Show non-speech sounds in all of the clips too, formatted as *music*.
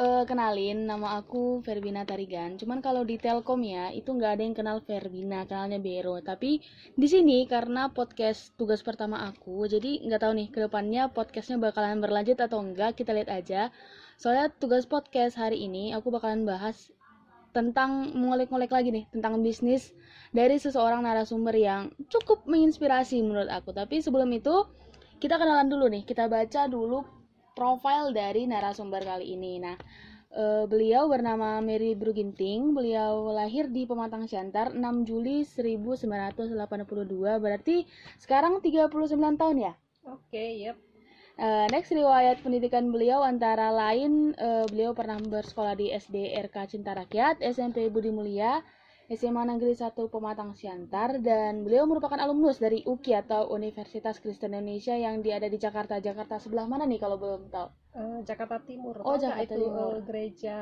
eh, kenalin nama aku Verbina Tarigan. Cuman kalau di Telkom ya itu nggak ada yang kenal Verbina, kenalnya Bero. Tapi di sini karena podcast tugas pertama aku, jadi nggak tahu nih ke depannya podcastnya bakalan berlanjut atau enggak. Kita lihat aja. Soalnya tugas podcast hari ini aku bakalan bahas tentang mengolek-ngolek lagi nih tentang bisnis dari seseorang narasumber yang cukup menginspirasi menurut aku. Tapi sebelum itu kita kenalan dulu nih. Kita baca dulu profil dari narasumber kali ini. Nah, eh, beliau bernama Mary Bruginting. Beliau lahir di Pematang Siantar 6 Juli 1982. Berarti sekarang 39 tahun ya? Oke, yep. Eh, next riwayat pendidikan beliau antara lain eh, beliau pernah bersekolah di SD RK Cinta Rakyat, SMP Budi Mulia, SMA Negeri 1 Pematang Siantar dan beliau merupakan alumnus dari UKI atau Universitas Kristen Indonesia yang ada di Jakarta. Jakarta sebelah mana nih kalau belum tahu? Eh, Jakarta Timur. Oh, Jakarta itu Timur. eh, gereja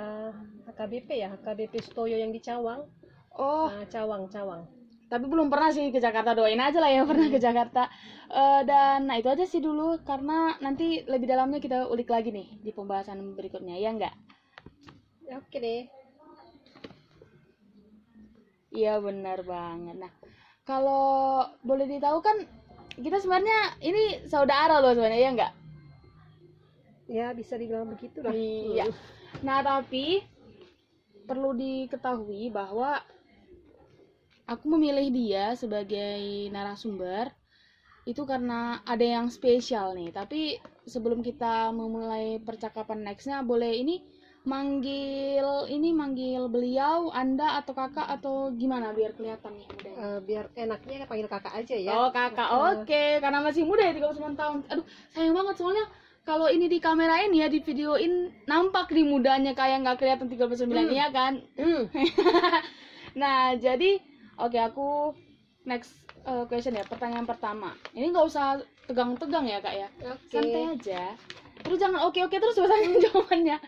HKBP ya, HKBP Stoyo yang di Cawang. Oh, Nah, Cawang, Cawang. tapi belum pernah sih ke Jakarta. Doain aja lah yang pernah ke Jakarta. Eh, dan nah itu aja sih dulu karena nanti lebih dalamnya kita ulik lagi nih di pembahasan berikutnya ya enggak? Ya, Oke deh. Iya benar banget. Nah, kalau boleh ditahu kan kita sebenarnya ini saudara loh sebenarnya ya enggak? Ya, bisa dibilang begitu lah. Iya. Nah, tapi perlu diketahui bahwa aku memilih dia sebagai narasumber itu karena ada yang spesial nih. Tapi sebelum kita memulai percakapan nextnya, boleh ini manggil ini manggil beliau, Anda atau kakak atau gimana biar kelihatan nih mudanya. Eh, biar enaknya panggil kakak aja ya. Oh kakak, oke karena masih muda ya 39 tahun. Aduh sayang banget soalnya kalau ini di kamerain ya di videoin nampak di mudanya kayak nggak kelihatan 39 Hmm. iya kan. Hmm. *laughs* Nah jadi oke aku next uh, question ya pertanyaan pertama. Ini nggak usah tegang-tegang ya kak ya, Oke. santai aja. Terus jangan oke oke terus pertanyaan *laughs* jawabannya.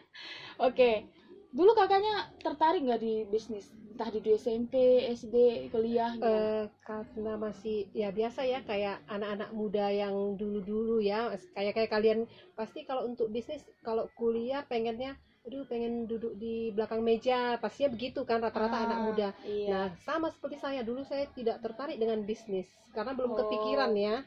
Oke, dulu kakaknya tertarik nggak di bisnis? Entah di SMP, SD, kuliah gitu. Eh, karena masih ya biasa ya kayak anak-anak muda yang dulu-dulu ya kayak kayak kalian pasti kalau untuk bisnis kalau kuliah pengennya aduh pengen duduk di belakang meja pastinya begitu kan rata-rata Ah, anak muda Iya. nah sama seperti saya dulu saya tidak tertarik dengan bisnis karena belum Oh. kepikiran ya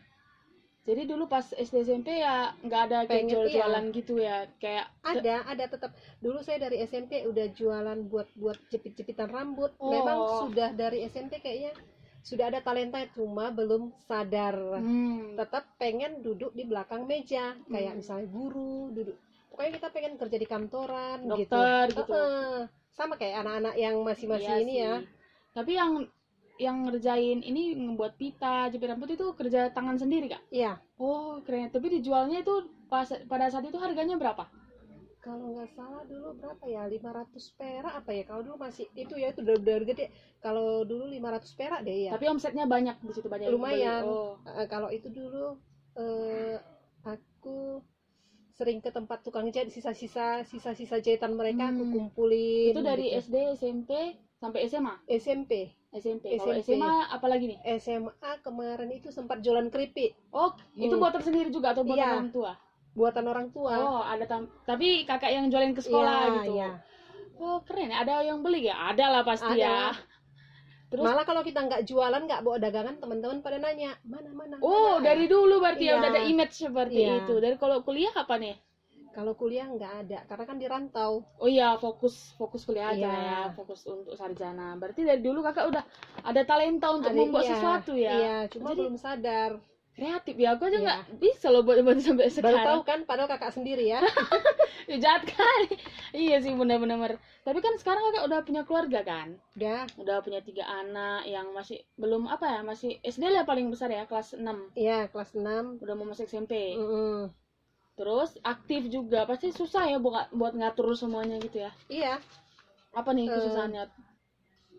Jadi dulu pas SD SMP ya nggak ada kayak Pengen, jual-jualan gitu ya, kayak ada ada tetap dulu saya dari SMP udah jualan buat buat jepit-jepitan rambut memang Oh. sudah dari SMP kayaknya sudah ada talenta cuma belum sadar hmm, tetap pengen duduk di belakang meja kayak Hmm. misalnya guru duduk pokoknya kita pengen kerja di kantoran gitu dokter gitu. Heeh. sama kayak anak-anak yang masih-masih Iya ini sih. ya Tapi yang yang ngerjain ini membuat pita, jepit rambut itu kerja tangan sendiri kak? Iya Oh keren. Tapi dijualnya itu pas pada saat itu harganya berapa? kalau nggak salah dulu berapa ya 500 perak apa ya kalau dulu masih itu ya itu udah udah gede kalau dulu 500 perak deh ya Tapi omsetnya banyak di situ banyak Lumayan. Oh. Eh, kalau itu dulu eh, aku sering ke tempat tukang jahit sisa-sisa sisa-sisa jahitan mereka aku Hmm. kumpulin Itu dari gitu. SD, SMP sampai SMA. SMP SMP. Kalau SMP. SMA apalagi nih? SMA kemarin itu sempat jualan keripik Oh, itu Hmm. buatan sendiri juga atau buatan Iya. orang tua? buatan orang tua. Oh, ada tam tapi kakak yang jualin ke sekolah Iya, gitu. iya. Oh, keren. ya. Ada yang beli ya? Ada lah pasti ya. Ada. Terus Malah kalau kita nggak jualan, nggak bawa dagangan, teman-teman pada nanya mana mana. Oh, mana?" dari dulu berarti ya Iya. udah ada image seperti Iya. itu. Dari kalau kuliah apa nih? Kalau kuliah nggak ada, karena kan di rantau. Oh iya, fokus fokus kuliah aja Iya. ya, fokus untuk sarjana. Berarti dari dulu kakak udah ada talenta untuk Ada- membuat iya, sesuatu ya. Iya, cuma Jadi- belum sadar. Kreatif ya, aku aja Iya. nggak bisa loh buat buat sampai Baru sekarang. tahu kan, padahal kakak sendiri ya. *laughs* Ya, jahat kali. iya sih benar-benar. Tapi kan sekarang kakak udah punya keluarga kan? Udah, Udah punya tiga anak yang masih belum apa ya, masih SD lah paling besar ya, kelas 6. iya kelas 6 Udah mau masuk SMP. Mm-mm. Terus aktif juga, pasti susah ya buat buat ngatur semuanya gitu ya. Iya, Apa nih Eh, kesusahannya?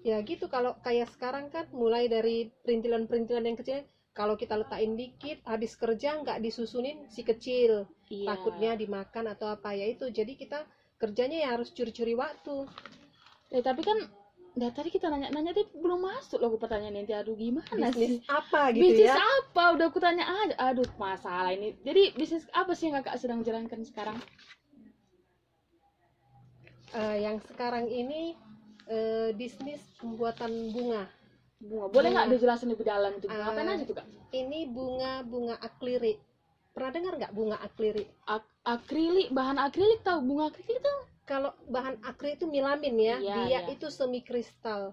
ya gitu. Kalau kayak sekarang kan mulai dari perintilan-perintilan yang kecil. Kalau kita letakin dikit habis kerja nggak disusunin si kecil. Iya. takutnya dimakan atau apa. Ya itu. Jadi kita kerjanya ya harus curi-curi waktu. Eh tapi kan Nah tadi kita nanya-nanya tapi belum masuk loh pertanyaan nanti aduh gimana sih? bisnis apa gitu bisnis ya apa? Udah aku tanya aja. Aduh masalah ini. Jadi bisnis apa sih yang kakak sedang jalankan sekarang? Eh, yang sekarang ini eh, bisnis pembuatan bunga. bunga boleh nggak dijelasin lebih dalam itu bunga Ah. apa aja tuh kak Ini bunga bunga aklirik. Pernah dengar nggak bunga aklirik? Ak- akrilik bahan akrilik tahu bunga akrilik itu Kalau bahan akrilik itu milamin ya, Iya, dia iya. itu semi kristal.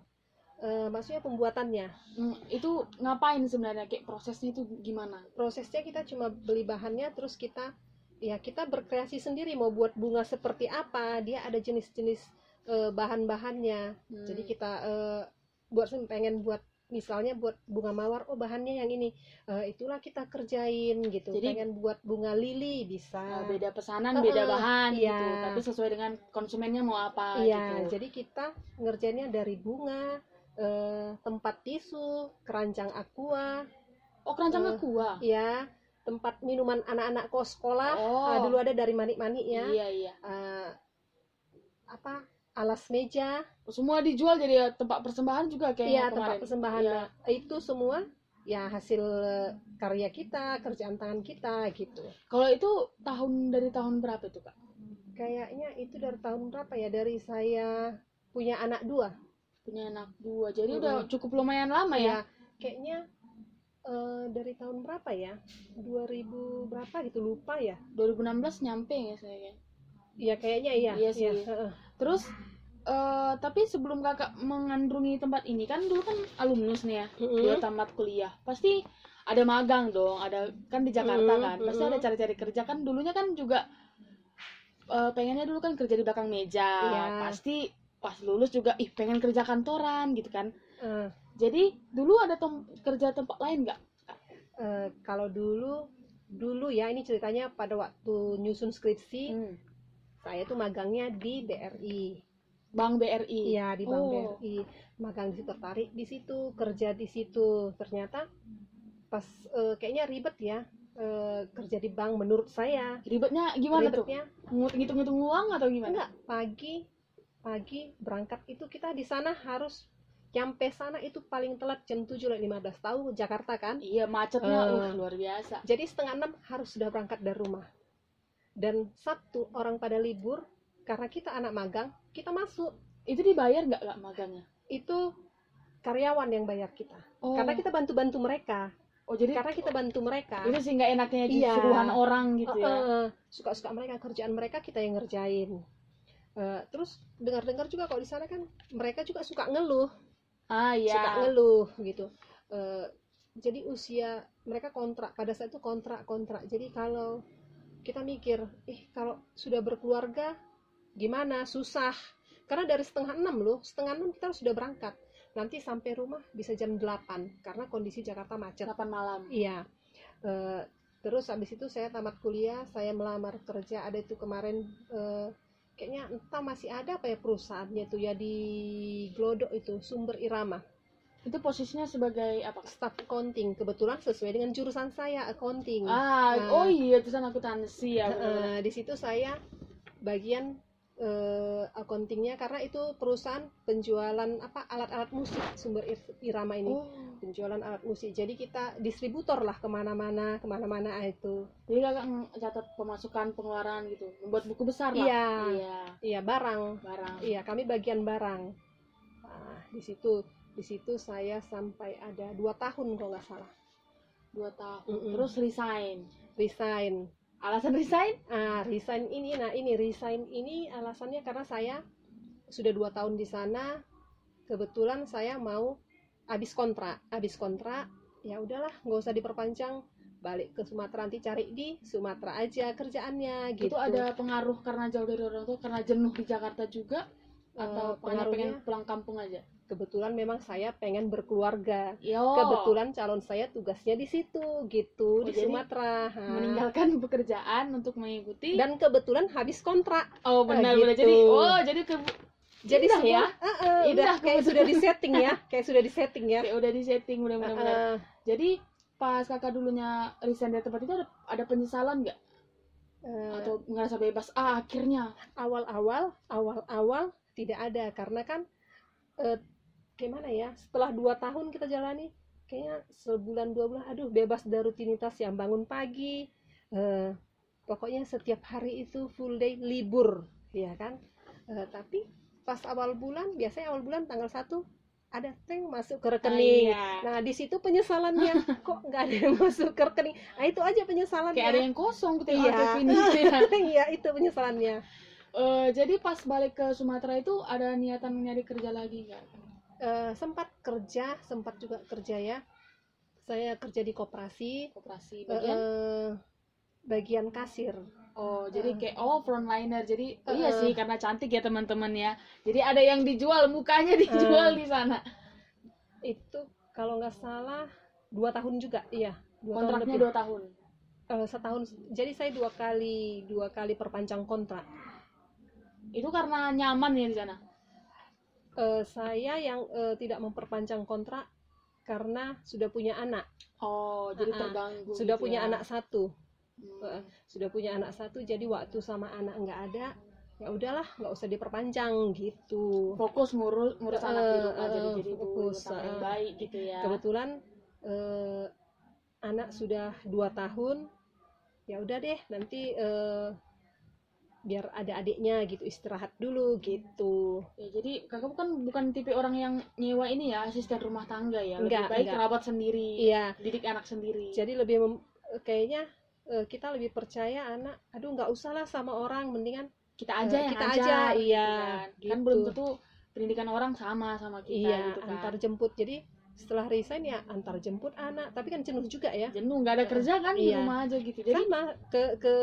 Eh, maksudnya pembuatannya. Hmm, itu ngapain sebenarnya kayak prosesnya itu gimana Prosesnya kita cuma beli bahannya, terus kita ya kita berkreasi sendiri mau buat bunga seperti apa. Dia ada jenis-jenis eh, bahan-bahannya. Hmm. Jadi kita eh, buat pengen buat misalnya buat bunga mawar, oh bahannya yang ini. Eh, itulah kita kerjain gitu. Jadi- pengen buat bunga lili bisa. Nah, beda pesanan Eh, beda eh, bahan iya. gitu tapi sesuai dengan konsumennya mau apa Iya, gitu jadi kita ngerjainnya dari bunga, eh, tempat tisu, keranjang aqua, oh keranjang eh, aqua ya, tempat minuman anak-anak kos sekolah. oh Ah, dulu ada dari manik-manik ya. iya iya Eh, apa? Alas meja, semua dijual jadi tempat persembahan juga kayaknya iya kemarin. tempat persembahan. Iya. Nah, itu semua ya hasil eh, karya kita, kerjaan tangan kita gitu. kalau itu tahun dari tahun berapa itu kak Kayaknya itu dari tahun berapa ya? Dari saya punya anak dua. punya anak dua jadi udah cukup lumayan lama ya ya kayaknya eh, dari tahun berapa ya 2000 berapa gitu lupa ya 2016 nyampe ya saya ya kayaknya iya Iya sih. heeh. Terus eh tapi sebelum kakak mengandungi tempat ini kan dulu kan alumnus nih ya dia tamat kuliah. Pasti ada magang dong ada kan di Jakarta Mm, kan. Pasti mm. ada cari-cari kerja. Kan dulunya kan juga eh, pengennya dulu kan kerja di belakang meja. Iya. pasti pas lulus juga ih pengen kerja kantoran gitu kan. Eh, jadi dulu ada tem- kerja tempat lain nggak? Eh, kalau dulu dulu ya ini ceritanya pada waktu nyusun skripsi Hmm. Saya tuh magangnya di BRI Bank BRI iya di Bank Oh. BRI magang di situ tertarik di situ kerja di situ. Ternyata pas eh, kayaknya ribet ya eh, kerja di bank menurut saya. Ribetnya gimana tuh? Ribetnya? Ngut- ngitung-ngitung uang atau gimana? Enggak pagi pagi berangkat itu kita di sana harus nyampe sana itu paling telat jam 7 lewat 15 tahu Jakarta kan? Iya macetnya Eh. uh, luar biasa. jadi setengah enam harus sudah berangkat dari rumah dan Sabtu orang pada libur karena kita anak magang kita masuk. Itu dibayar nggak kak? Magangnya? Itu karyawan yang bayar kita. Oh. Karena kita bantu-bantu mereka. Oh jadi karena kita bantu mereka. Itu sih nggak enaknya Iya. suruhan orang gitu ya? Heeh, suka-suka mereka kerjaan mereka kita yang ngerjain. Eh, terus dengar-dengar juga kalau di sana kan mereka juga suka ngeluh. Ah suka iya ngeluh gitu. Eh, jadi usia mereka kontrak pada saat itu kontrak kontrak jadi kalau kita mikir ih kalau sudah berkeluarga gimana? Susah. Karena dari setengah enam loh setengah enam kita sudah berangkat. Nanti sampai rumah bisa jam 8 karena kondisi Jakarta macet. 8 malam. Iya. Eh, terus habis itu saya tamat kuliah saya melamar kerja. Ada itu kemarin eh, kayaknya entah masih ada apa ya perusahaannya tuh ya di Glodok itu sumber irama itu posisinya sebagai apa? Staff accounting. Kebetulan sesuai dengan jurusan saya accounting. Ah Nah. oh iya jurusan akuntansi ya. Eh, di situ saya bagian eh, accountingnya karena itu perusahaan penjualan apa alat-alat musik sumber ir- irama ini. Oh. Penjualan alat musik. Jadi kita distributor lah ke mana-mana ke mana-mana ah, itu. Jadi kakak catat pemasukan pengeluaran gitu. Membuat buku besar lah Iya. iya. Iya barang. Barang. Iya kami bagian barang. Nah, di situ di situ saya sampai ada dua tahun kalau nggak salah. Dua tahun Mm-mm. terus resign. Resign. Alasan resign? Ah resign ini. Nah ini resign ini alasannya karena saya sudah dua tahun di sana. Kebetulan saya mau habis kontrak. Habis kontrak ya udahlah nggak usah diperpanjang. Balik ke Sumatera nanti cari di Sumatera aja kerjaannya gitu. itu ada pengaruh karena jauh dari orang tua karena jenuh di Jakarta juga? Eh, atau pengaruhnya pengen pulang kampung aja kebetulan memang saya pengen berkeluarga. Yo, kebetulan calon saya tugasnya di situ gitu Oh, di Sumatera. Ha. meninggalkan pekerjaan untuk mengikuti? Dan kebetulan habis kontrak. Oh benar benar. gitu. jadi oh jadi ke jadi Indah semua ya? Heeh, Indah udah kayak kebetulan. sudah di setting ya *laughs* kayak sudah di setting ya. Kayak udah di setting benar-benar. Heeh. jadi pas kakak dulunya resign dari tempat itu ada, ada penyesalan nggak? Eh, atau ngerasa bebas? Ah akhirnya. Awal-awal awal-awal tidak ada. Karena kan eh, gimana ya setelah dua tahun kita jalani kayaknya sebulan dua bulan aduh bebas dari rutinitas yang bangun pagi eh, pokoknya setiap hari itu full day libur ya kan Eh, tapi pas awal bulan biasanya awal bulan tanggal 1 ada teng masuk ke rekening Iya. nah di situ penyesalannya *laughs* kok nggak ada yang masuk ke rekening nah itu aja penyesalannya kayak ada yang kosong ketika Iya. ini gitu ya. *laughs* iya itu penyesalannya Eh, jadi pas balik ke Sumatera itu ada niatan nyari kerja lagi nggak? Eh, sempat kerja sempat juga kerja ya saya kerja di koperasi Koperasi eh, bagian? eh, bagian kasir Oh, jadi kayak oh frontliner. Jadi Eh, iya sih karena cantik ya teman-teman ya. Jadi ada yang dijual, mukanya dijual di sana. itu kalau nggak salah dua tahun juga iya dua tahun Kontraknya lebih. dua tahun. Eh, setahun jadi saya dua kali dua kali perpanjang kontrak Itu karena nyaman ya di sana. Eh, saya yang eh, tidak memperpanjang kontrak karena sudah punya anak Oh, jadi Ah, ah. terganggu. sudah gitu punya ya. anak satu Hmm. Eh, sudah punya anak satu jadi waktu sama anak nggak ada ya udahlah nggak usah diperpanjang gitu Fokus ngurus ngurus anak di rumah Eh, jadi jadi fokus, tangga yang baik gitu ya. kebetulan eh, anak sudah dua tahun ya udah deh nanti eh, biar ada adiknya gitu istirahat dulu gitu Ya, jadi kakak kan bukan tipe orang yang nyewa ini ya asisten rumah tangga ya. Lebih Enggak, baik enggak. kerabat sendiri. iya Didik anak sendiri. jadi lebih mem- kayaknya eh, kita lebih percaya anak aduh nggak usah lah sama orang mendingan kita aja Eh, yang kita aja, gitu iya, kan. Kan gitu. belum tentu pendidikan orang sama sama kita iya gitu kan. antar jemput jadi setelah resign ya antar jemput anak tapi kan jenuh juga ya jenuh nggak ada kerja kan di Iya. rumah aja gitu. Jadi sama ke ke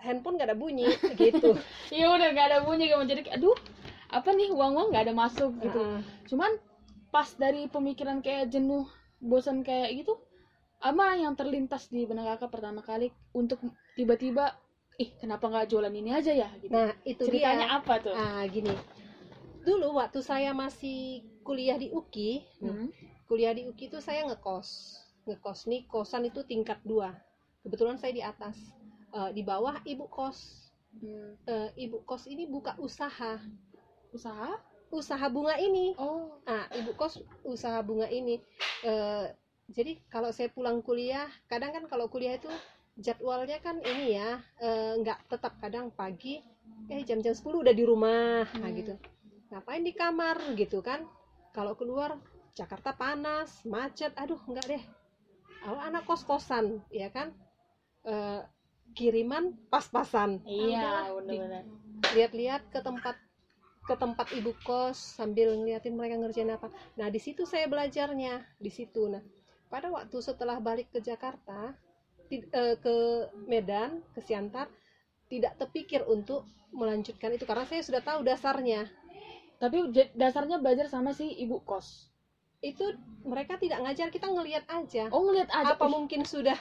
handphone nggak ada bunyi *laughs* gitu ya udah nggak ada bunyi kamu jadi aduh apa nih uang uang nggak ada masuk gitu. Heeh. Cuman pas dari pemikiran kayak jenuh, bosan kayak gitu, apa yang terlintas di benak kakak pertama kali untuk tiba-tiba, ih kenapa nggak jualan ini aja ya? Gitu. nah itu Ceritanya dia apa tuh? ah gini dulu waktu saya masih kuliah di UKI Hmm. Kuliah di UKI itu saya ngekos ngekos nih kosan itu tingkat dua. Kebetulan saya di atas. Eh, di bawah ibu kos. Hmm. Eh, ibu kos ini buka usaha. Usaha? usaha bunga ini. Oh, ah ibu kos usaha bunga ini. Eh, jadi kalau saya pulang kuliah kadang kan kalau kuliah itu jadwalnya kan ini ya nggak tetap kadang pagi eh jam-jam 10 udah di rumah. Nah Hmm. gitu. Ngapain di kamar? Gitu kan. Kalau keluar Jakarta panas macet aduh enggak deh awal anak kos-kosan ya kan Eh, kiriman pas-pasan iya, benar-benar. lihat-lihat ke tempat ke tempat ibu kos sambil ngeliatin mereka ngerjain apa. Nah di situ saya belajarnya di situ. Nah pada waktu setelah balik ke Jakarta eh, ke Medan ke Siantar tidak terpikir untuk melanjutkan itu karena saya sudah tahu dasarnya. Tapi dasarnya belajar sama si ibu kos. Itu mereka tidak ngajar kita ngelihat aja. Oh ngeliat aja. apa ih, mungkin sudah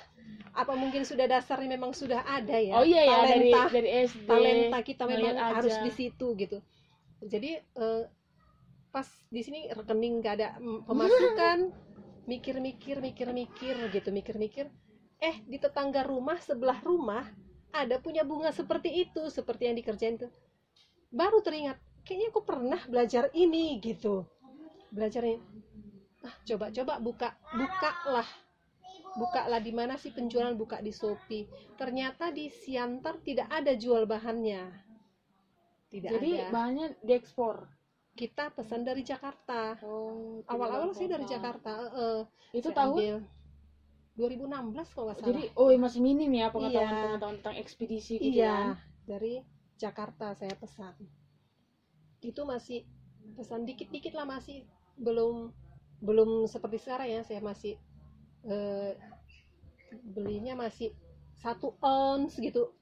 apa mungkin sudah dasarnya memang sudah ada ya. Oh iya ya dari talenta dari SD. talenta kita memang aja. harus di situ gitu jadi eh, pas di sini rekening nggak ada mm, pemasukan *laughs* mikir-mikir mikir-mikir gitu mikir-mikir eh di tetangga rumah sebelah rumah ada punya bunga seperti itu seperti yang dikerjain tuh baru teringat kayaknya aku pernah belajar ini gitu belajar ini ah coba-coba buka buka lah buka lah di mana sih penjualan buka di Shopee ternyata di Siantar tidak ada jual bahannya tidak Jadi ada bahannya diekspor. kita pesan dari Jakarta Oh. awal-awal sih dari. Jakarta eh, Itu tahun ambil 2016 kalau nggak salah Jadi oh masih minim ya Iya. pengetahuan-pengetahuan tentang ekspedisi gitu iya kan. dari Jakarta saya pesan itu masih pesan dikit-dikit lah masih belum belum seperti sekarang ya saya masih eh, belinya masih satu ons gitu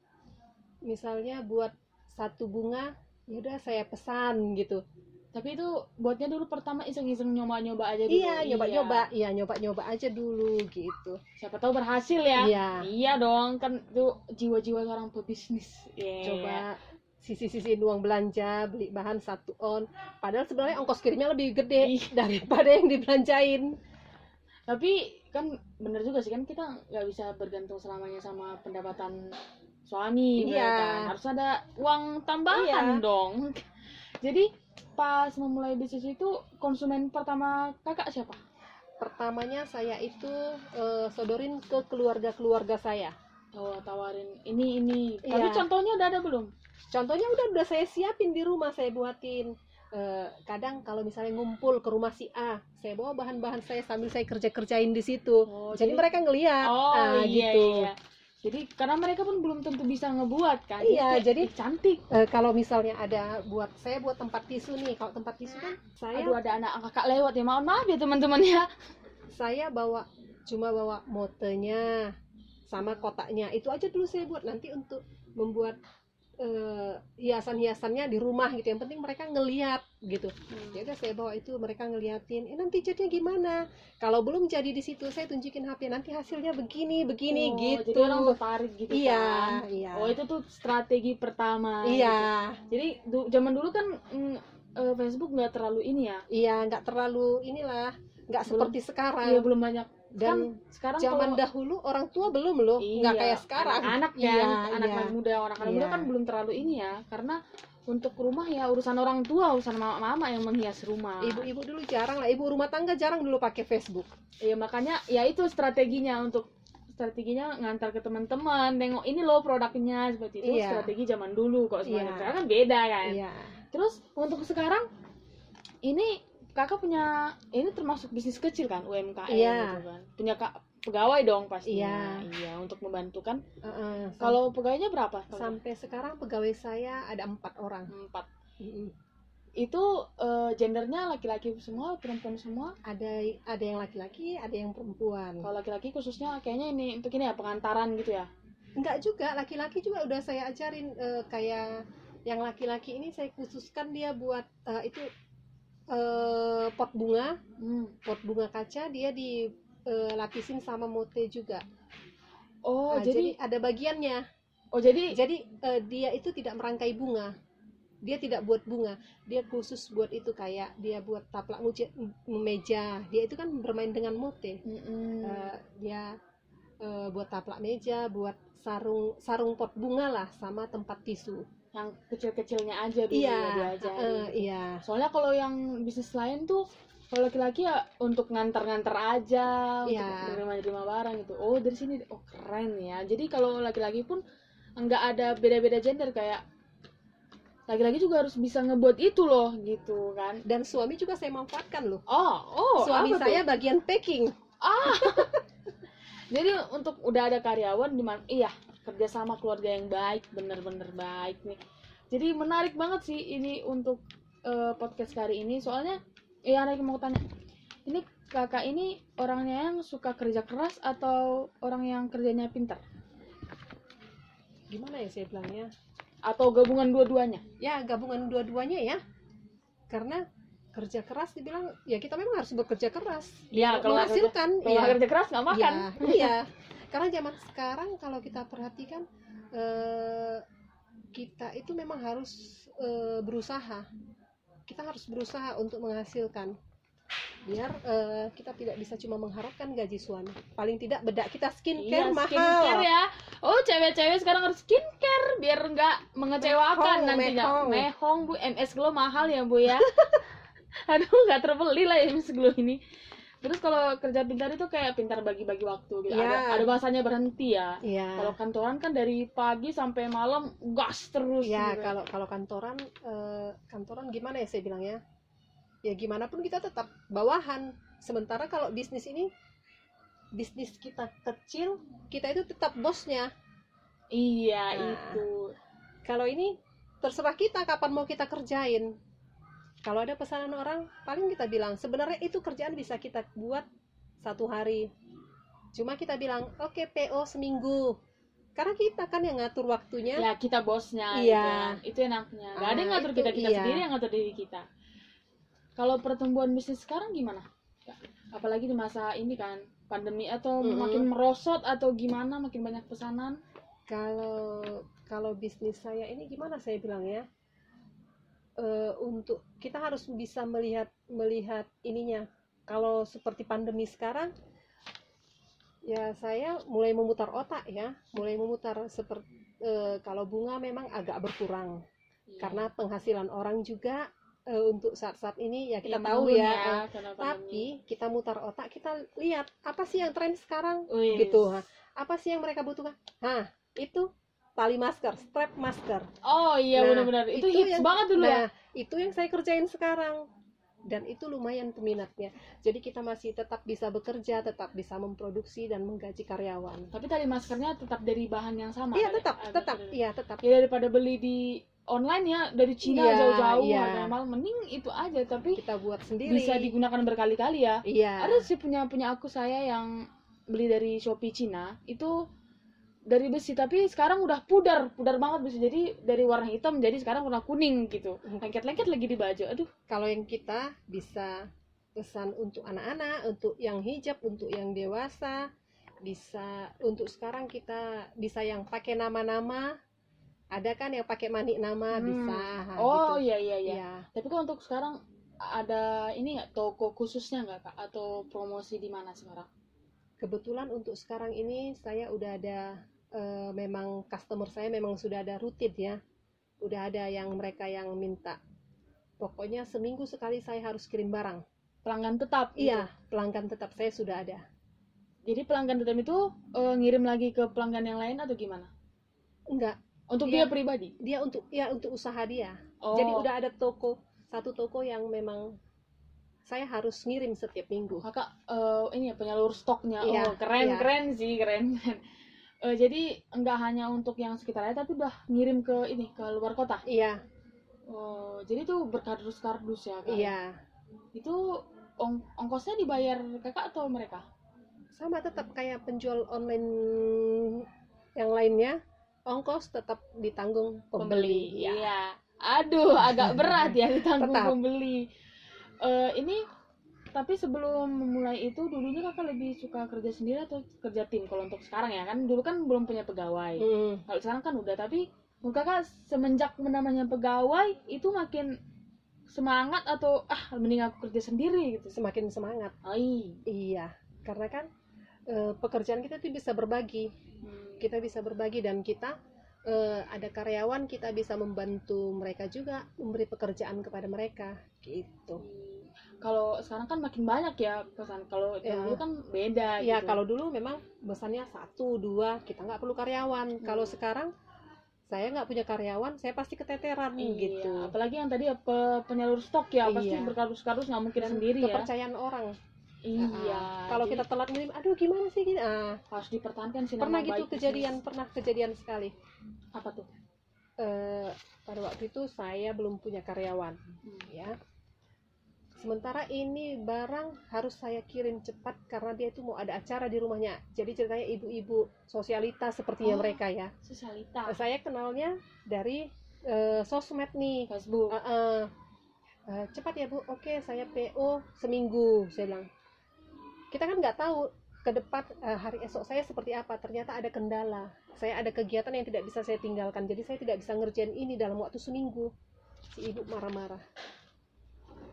misalnya buat satu bunga yaudah saya pesan gitu Tapi itu buatnya dulu pertama iseng-iseng nyoba-nyoba aja dulu. iya nyoba-nyoba iya nyoba-nyoba aja dulu gitu Siapa tahu berhasil ya. iya Iya dong, kan itu jiwa-jiwa seorang pebisnis. Iya. coba sisi-sisiin uang belanja beli bahan satu on padahal sebenarnya ongkos kirimnya lebih gede *laughs* daripada yang dibelanjain Tapi kan bener juga sih kan kita nggak bisa bergantung selamanya sama pendapatan suami, Iya. ya kan? Harus ada uang tambahan Iya. dong. *laughs* Jadi pas memulai bisnis itu konsumen pertama kakak siapa? pertamanya saya itu eh, sodorin ke keluarga-keluarga saya oh tawarin ini ini. Tapi Iya. contohnya udah ada belum? Contohnya udah udah saya siapin di rumah saya buatin. Eh, kadang kalau misalnya ngumpul ke rumah si A saya bawa bahan-bahan saya sambil saya kerja kerjain di situ. Oh, jadi, mereka ngeliat. Oh ah, iya gitu. iya jadi karena mereka pun belum tentu bisa ngebuat kan? Iya, kayak, jadi- "Ih, cantik. Eh, kalau misalnya ada buat saya buat tempat tisu nih. Kalau tempat tisu kan saya aduh ada anak kakak lewat ya. Mohon maaf ya teman-teman ya. Saya bawa cuma bawa motenya sama kotaknya. Itu aja dulu saya buat. Nanti untuk membuat eh, hiasan-hiasannya di rumah gitu. Yang penting mereka ngeliat gitu. Ya udah saya bawa itu mereka ngeliatin. Eh nanti jadinya gimana? Kalau belum jadi di situ saya tunjukin HP nanti hasilnya begini begini Oh, gitu. jadi orang tertarik gitu iya kan? iya. Oh itu tuh strategi pertama gitu. iya. Jadi du- zaman dulu kan mm, eh, Facebook nggak terlalu ini ya? Iya nggak terlalu inilah nggak seperti iya sekarang belum banyak dan kan sekarang zaman kalau dahulu orang tua belum loh. Nggak Iya, kayak sekarang. anak kan Iya, anak iya. muda orang anak muda Iya. kan belum terlalu ini ya. Karena untuk rumah ya urusan orang tua urusan mama-mama yang menghias rumah. Ibu-ibu dulu jarang lah. Ibu rumah tangga jarang dulu pakai Facebook. Ya makanya ya itu strateginya untuk strateginya ngantar ke teman-teman nengok ini loh produknya seperti itu Iya. strategi zaman dulu. Kok Iya. sekarang kan beda kan. Iya. Terus untuk sekarang ini kakak punya ini termasuk bisnis kecil kan UMKM Iya. gitu kan? Punya kak pegawai dong pastinya Iya. iya untuk membantu kan. Heeh, sam- kalau pegawainya berapa? Kalau sampai sekarang pegawai saya ada empat orang. Empat. Itu eh, gendernya laki-laki semua perempuan semua? Ada ada yang laki-laki ada yang perempuan. Kalau laki-laki khususnya kayaknya ini untuk ini ya pengantaran gitu ya? Enggak juga laki-laki juga udah saya ajarin eh, kayak yang laki-laki ini saya khususkan dia buat eh, itu eh, pot bunga. Hmm. pot bunga kaca dia dilapisin sama mote juga. Oh Nah, jadi, jadi ada bagiannya. Oh jadi jadi eh, dia itu tidak merangkai bunga. Dia tidak buat bunga. Dia khusus buat itu kayak dia buat taplak muja- meja. Dia itu kan bermain dengan mote. Mm-mm. Eh, dia eh, buat taplak meja buat sarung sarung pot bunga lah sama tempat tisu yang kecil-kecilnya aja dulu iya ya diajarin. eh, iya. Soalnya kalau yang bisnis lain tuh kalau laki-laki ya untuk nganter-nganter aja Iya. untuk nerima-nerima barang gitu. Oh dari sini oh keren ya. Jadi kalau laki-laki pun nggak ada beda-beda gender kayak laki-laki juga harus bisa ngebuat itu loh gitu kan. Dan suami juga saya manfaatkan loh. Oh oh suami apa tuh? saya bagian packing. *laughs* Jadi untuk udah ada karyawan di mana iya kerjasama keluarga yang baik bener-bener baik nih. Jadi menarik banget sih ini untuk eh, podcast kali ini. Soalnya ya ada yang mau tanya. Ini kakak ini orangnya yang suka kerja keras atau orang yang kerjanya pintar gimana ya saya bilangnya? Atau gabungan dua-duanya? Ya gabungan dua-duanya ya. Karena kerja keras dibilang ya kita memang harus bekerja keras. Iya, kalau kerja- menghasilkan kalau nggak kerja keras nggak makan. Iya, iya. *laughs* Karena zaman sekarang kalau kita perhatikan eh, kita itu memang harus eh, berusaha. Kita harus berusaha untuk menghasilkan. Biar eh, kita tidak bisa cuma mengharapkan gaji suami. Paling tidak bedak kita skincare Iya, mahal. skincare ya. Oh, cewek-cewek sekarang harus skincare biar nggak mengecewakan Mehong, nantinya. mehong. Mehong, Bu. MS Glow mahal ya, Bu ya. *laughs* Aduh, nggak terbeli lah ya MS Glow ini. Terus kalau kerja pintar itu kayak pintar bagi-bagi waktu gitu. Iya. Ada ada masanya berhenti ya. Iya. Kalau kantoran kan dari pagi sampai malam gas terus Ya gitu. kalau kalau kantoran eh, kantoran gimana ya saya bilangnya? Ya gimana pun kita tetap bawahan. Sementara kalau bisnis ini bisnis kita kecil, kita itu tetap bosnya. Iya, Nah. itu. Kalau ini terserah kita kapan mau kita kerjain. Kalau ada pesanan orang, paling kita bilang sebenarnya itu kerjaan bisa kita buat satu hari. Cuma kita bilang, oke PO seminggu. Karena kita kan yang ngatur waktunya. Ya, kita bosnya Iya. gitu kan. Itu enaknya. Gak ada yang Ah, ngatur itu kita, kita iya. sendiri yang ngatur diri kita. Kalau pertumbuhan bisnis sekarang gimana? Apalagi di masa ini kan pandemi atau Mm-mm. makin merosot atau gimana makin banyak pesanan? Kalau kalau bisnis saya ini gimana saya bilang ya? Eh, untuk kita harus bisa melihat melihat ininya. Kalau seperti pandemi sekarang, ya saya mulai memutar otak ya, mulai memutar seperti kalau bunga memang agak berkurang Iya. karena penghasilan orang juga eh, untuk saat-saat ini ya kita Iya, tahu ya, eh, pandemi. tapi kita mutar otak kita lihat apa sih yang tren sekarang Wih. gitu ha. apa sih yang mereka butuhkan nah itu tali masker strap masker. Oh iya Nah, benar-benar. Itu, itu hits yang- banget dulu ya? nah itu yang saya kerjain sekarang. Dan itu lumayan peminatnya. Jadi kita masih tetap bisa bekerja tetap bisa memproduksi dan menggaji karyawan. Tapi tali maskernya tetap dari bahan yang sama iya tetap Agak tetap. beda. iya tetap. Ya daripada beli di online ya dari Cina Iya, jauh-jauh harga mahal mending itu aja. Tapi kita buat sendiri. bisa digunakan berkali-kali ya. Iya. Ada sih punya punya aku saya yang beli dari Shopee Cina. Itu dari besi tapi sekarang udah pudar pudar banget besi jadi dari warna hitam jadi sekarang warna kuning gitu lengket-lengket lagi di baju aduh kalau yang kita bisa pesan untuk anak-anak, untuk yang hijab, untuk yang dewasa, bisa untuk sekarang kita bisa yang pakai nama-nama, ada kan yang pakai manik nama Hmm. bisa. oh gitu. iya iya iya Iya. tapi kok untuk sekarang ada ini nggak toko khususnya nggak kak atau promosi di mana sekarang Kebetulan untuk sekarang ini saya udah ada eh, memang customer saya memang sudah ada rutin ya, udah ada yang mereka yang minta. Pokoknya seminggu sekali saya harus kirim barang. pelanggan tetap gitu. Iya, pelanggan tetap saya sudah ada. jadi pelanggan tetap itu eh, ngirim lagi ke pelanggan yang lain atau gimana Enggak, untuk Iya. dia pribadi dia untuk ya untuk usaha dia. oh Jadi udah ada toko satu toko yang memang saya harus ngirim setiap minggu. kakak eh, ini ya penyalur stoknya Iya, oh keren iya. keren sih keren Eh, jadi nggak hanya untuk yang sekitarnya tapi udah ngirim ke ini ke luar kota Iya, oh jadi tuh berkardus kardus ya kak iya. itu ong- ongkosnya dibayar kakak atau mereka Sama tetap kayak penjual online yang lainnya, ongkos tetap ditanggung pembeli. Ya. iya aduh agak berat ya *laughs* ditanggung Tetap. pembeli Eh, ini tapi sebelum memulai itu dulunya kakak lebih suka kerja sendiri atau kerja tim kalau untuk sekarang ya kan dulu kan belum punya pegawai Hmm, kalau sekarang kan udah tapi kakak semenjak namanya pegawai itu makin semangat atau ah mending aku kerja sendiri gitu semakin semangat. Ai. Iya, karena kan eh, pekerjaan kita tuh bisa berbagi. Hmm. Kita bisa berbagi dan kita eh, ada karyawan kita bisa membantu mereka juga memberi pekerjaan kepada mereka gitu. Kalau sekarang kan makin banyak ya pesan kalau Ya. dulu kan beda Ya gitu. kalau dulu memang pesannya satu dua kita nggak perlu karyawan. Kalau Hmm. sekarang saya nggak punya karyawan, saya pasti keteteran Iya, gitu. apalagi yang tadi ya, pe- penyalur stok ya pasti Iya. berkardus-kardus nggak mungkin Dan sendiri ya kepercayaan orang. iya Ah, kalau kita telat ngirim, aduh gimana sih gini? Ah, harus dipertahankan sih pernah gitu baik kejadian, bisnis. pernah kejadian sekali. apa tuh Eh, pada waktu itu saya belum punya karyawan, Hmm. ya. Sementara ini barang harus saya kirim cepat karena dia itu mau ada acara di rumahnya. Jadi ceritanya ibu-ibu sosialita sepertinya Oh. mereka ya. Sosialita. Saya kenalnya dari eh, sosmed nih. Facebook. Eh, eh, eh, cepat ya bu. Oke saya PO seminggu saya bilang. Kita kan nggak tahu ke depan eh, hari esok saya seperti apa. Ternyata ada kendala. Saya ada kegiatan yang tidak bisa saya tinggalkan. Jadi saya tidak bisa ngerjain ini dalam waktu seminggu. Si ibu marah-marah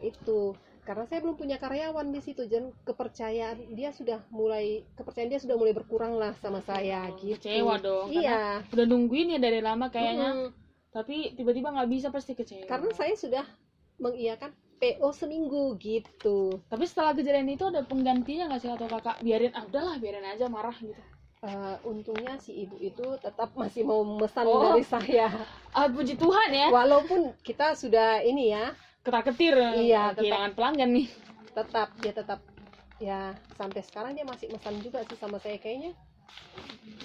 itu. Karena saya belum punya karyawan di situ dan kepercayaan dia sudah mulai kepercayaan dia sudah mulai berkurang lah sama saya Oh, gitu. kecewa dong. Iya. Udah nungguin ya dari lama kayaknya. Mm-mm. tapi tiba-tiba nggak bisa pasti kecewa. Karena saya sudah mengiyakan PO seminggu gitu. Tapi setelah kejadian itu ada penggantinya nggak sih? Atau kakak biarin ah udahlah biarin aja marah gitu. Eh, untungnya si ibu itu tetap masih mau memesan Oh. dari saya. *laughs* Ah puji Tuhan ya. Walaupun kita sudah ini ya ketar ketir Iya, tetap. kehilangan pelanggan nih. Tetap dia tetap ya sampai sekarang dia masih mesan juga sih sama saya. Kayaknya